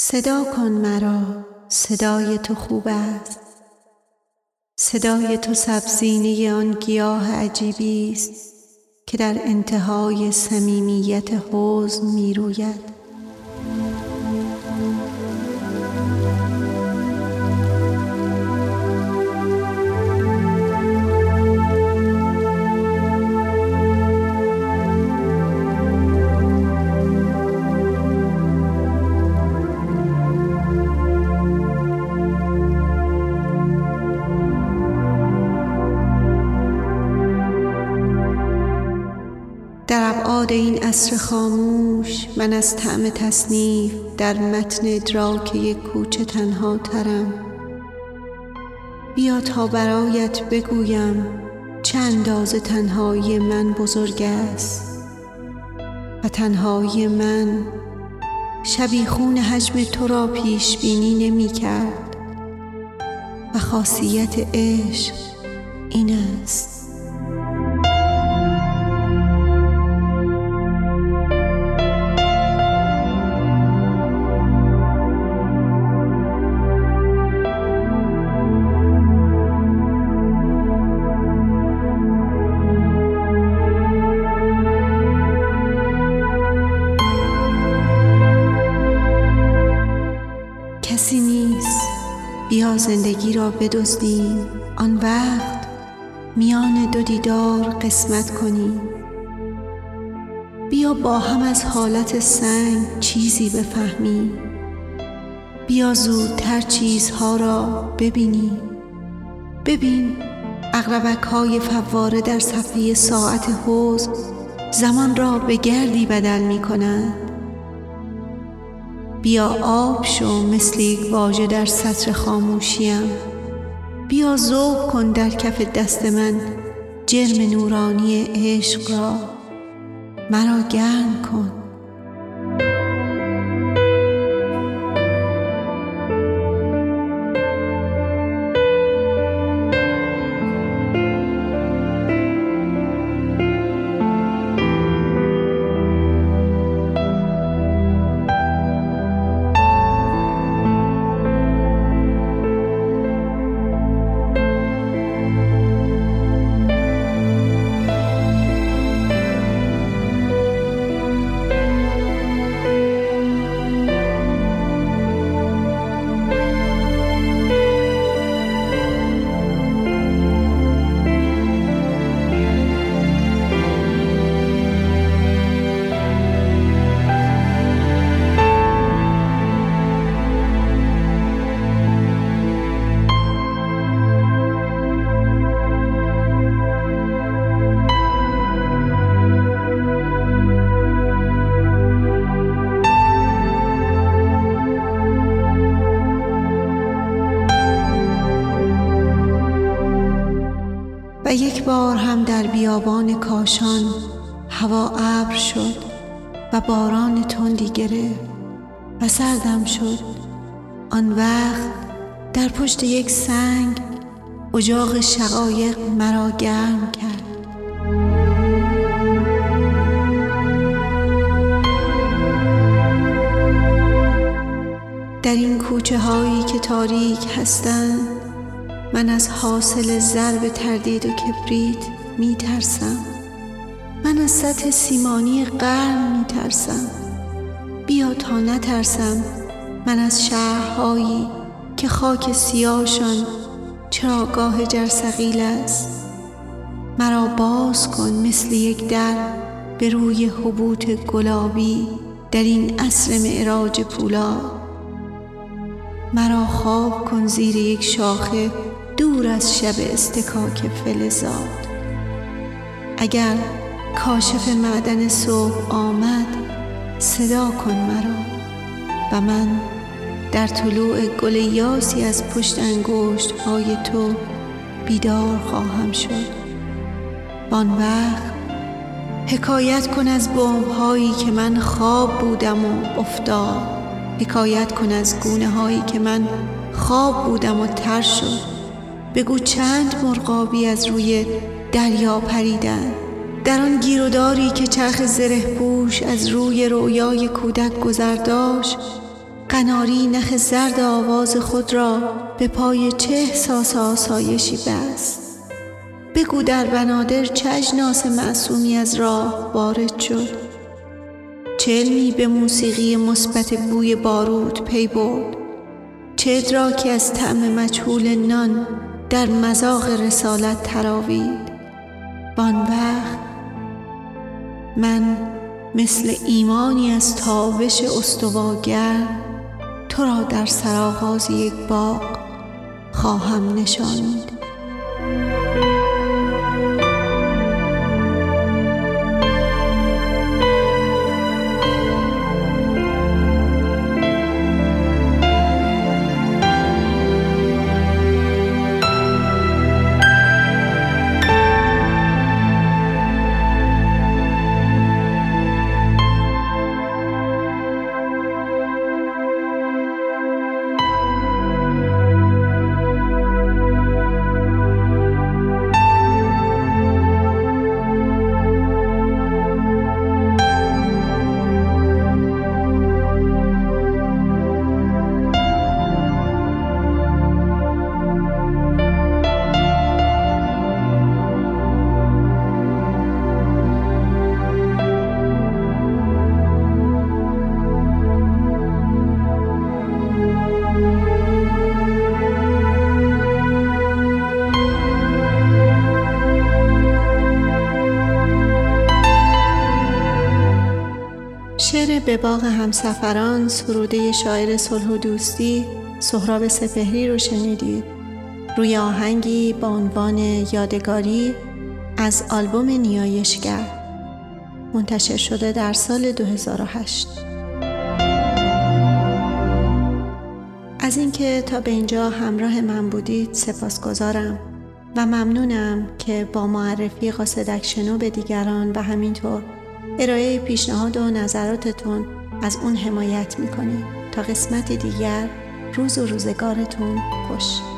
صدا کن مرا صدای تو خوب است. صدای تو سبزینه آن گیاه عجیبی است که در انتهای صمیمیت حزن می عصر خاموش من از طعم تصنیف در متن ادراک یک کوچه تنها ترم. بیا تا برایت بگویم چه اندازه تنهایی من بزرگ است. و تنهایی من شبیخون حجم تو را پیش بینی نمی کرد. و خاصیت عشق این است. بیا زندگی را بدزدیم. آن وقت میان دو دیدار قسمت کنیم. بیا با هم از حالت سنگ چیزی بفهمیم. بیا زودتر چیزها را ببینیم. ببین اقربک های فواره در صفحه ساعت حوز زمان را به گردی بدل می کنند بیا آب شو مثل یک واژه در سطر خاموشیم. بیا ذوق کن در کف دست من جرم نورانی عشق را. مرا گرم کن. یک بار هم در بیابان کاشان هوا ابر شد و باران تندی گرفت و سردم شد. آن وقت در پشت یک سنگ اجاق شقایق مرا گرم کرد. در این کوچه هایی که تاریک هستند من از حاصل ضرب تردید و کبریت می ترسم من از سطح سیمانی قرن می ترسم بیا تا نترسم. من از شهرهایی که خاک سیاهشان چراگاه جرسقیل است. مرا باز کن مثل یک در به روی حبوط گلابی در این عصر معراج پولاد. مرا خواب کن زیر یک شاخه دور از شب استکاک فلزاد اگر کاشف معدن صبح آمد صدا کن مرا و من در طلوع گل یاسی از پشت انگشت های تو بیدار خواهم شد. وان وقت حکایت کن از بوم هایی که من خواب بودم و افتاد. حکایت کن از گونه هایی که من خواب بودم و تر شد. بگو چند مرغابی از روی دریا پریدن. در آن گیروداری که چرخ زره پوش از روی رویای کودک گذرداش قناری نخ زرد آواز خود را به پای چه احساس آسایشی بست. بگو در بنادر چه اجناس معصومی از راه وارد شد. چه علمی به موسیقی مثبت بوی بارود پی برد. چه ادراکی از طعم مجهول نان در مذاق رسالت تراوید. وان وقت من مثل ایمانی از تابش استواگر تو را در سرآغاز یک باغ خواهم نشانید شعر به باغ همسفران سروده شاعر صلح و دوستی سهراب سپهری رو شنیدید روی آهنگی با عنوان یادگاری از آلبوم نیایشگر منتشر شده در سال 2008 از اینکه تا به اینجا همراه من بودید سپاسگزارم و ممنونم که با معرفی قاصدک شنو به دیگران و همینطور ارائه پیشنهاد و نظراتتون از اون حمایت می‌کنید تا قسمت دیگر روز و روزگارتون خوش.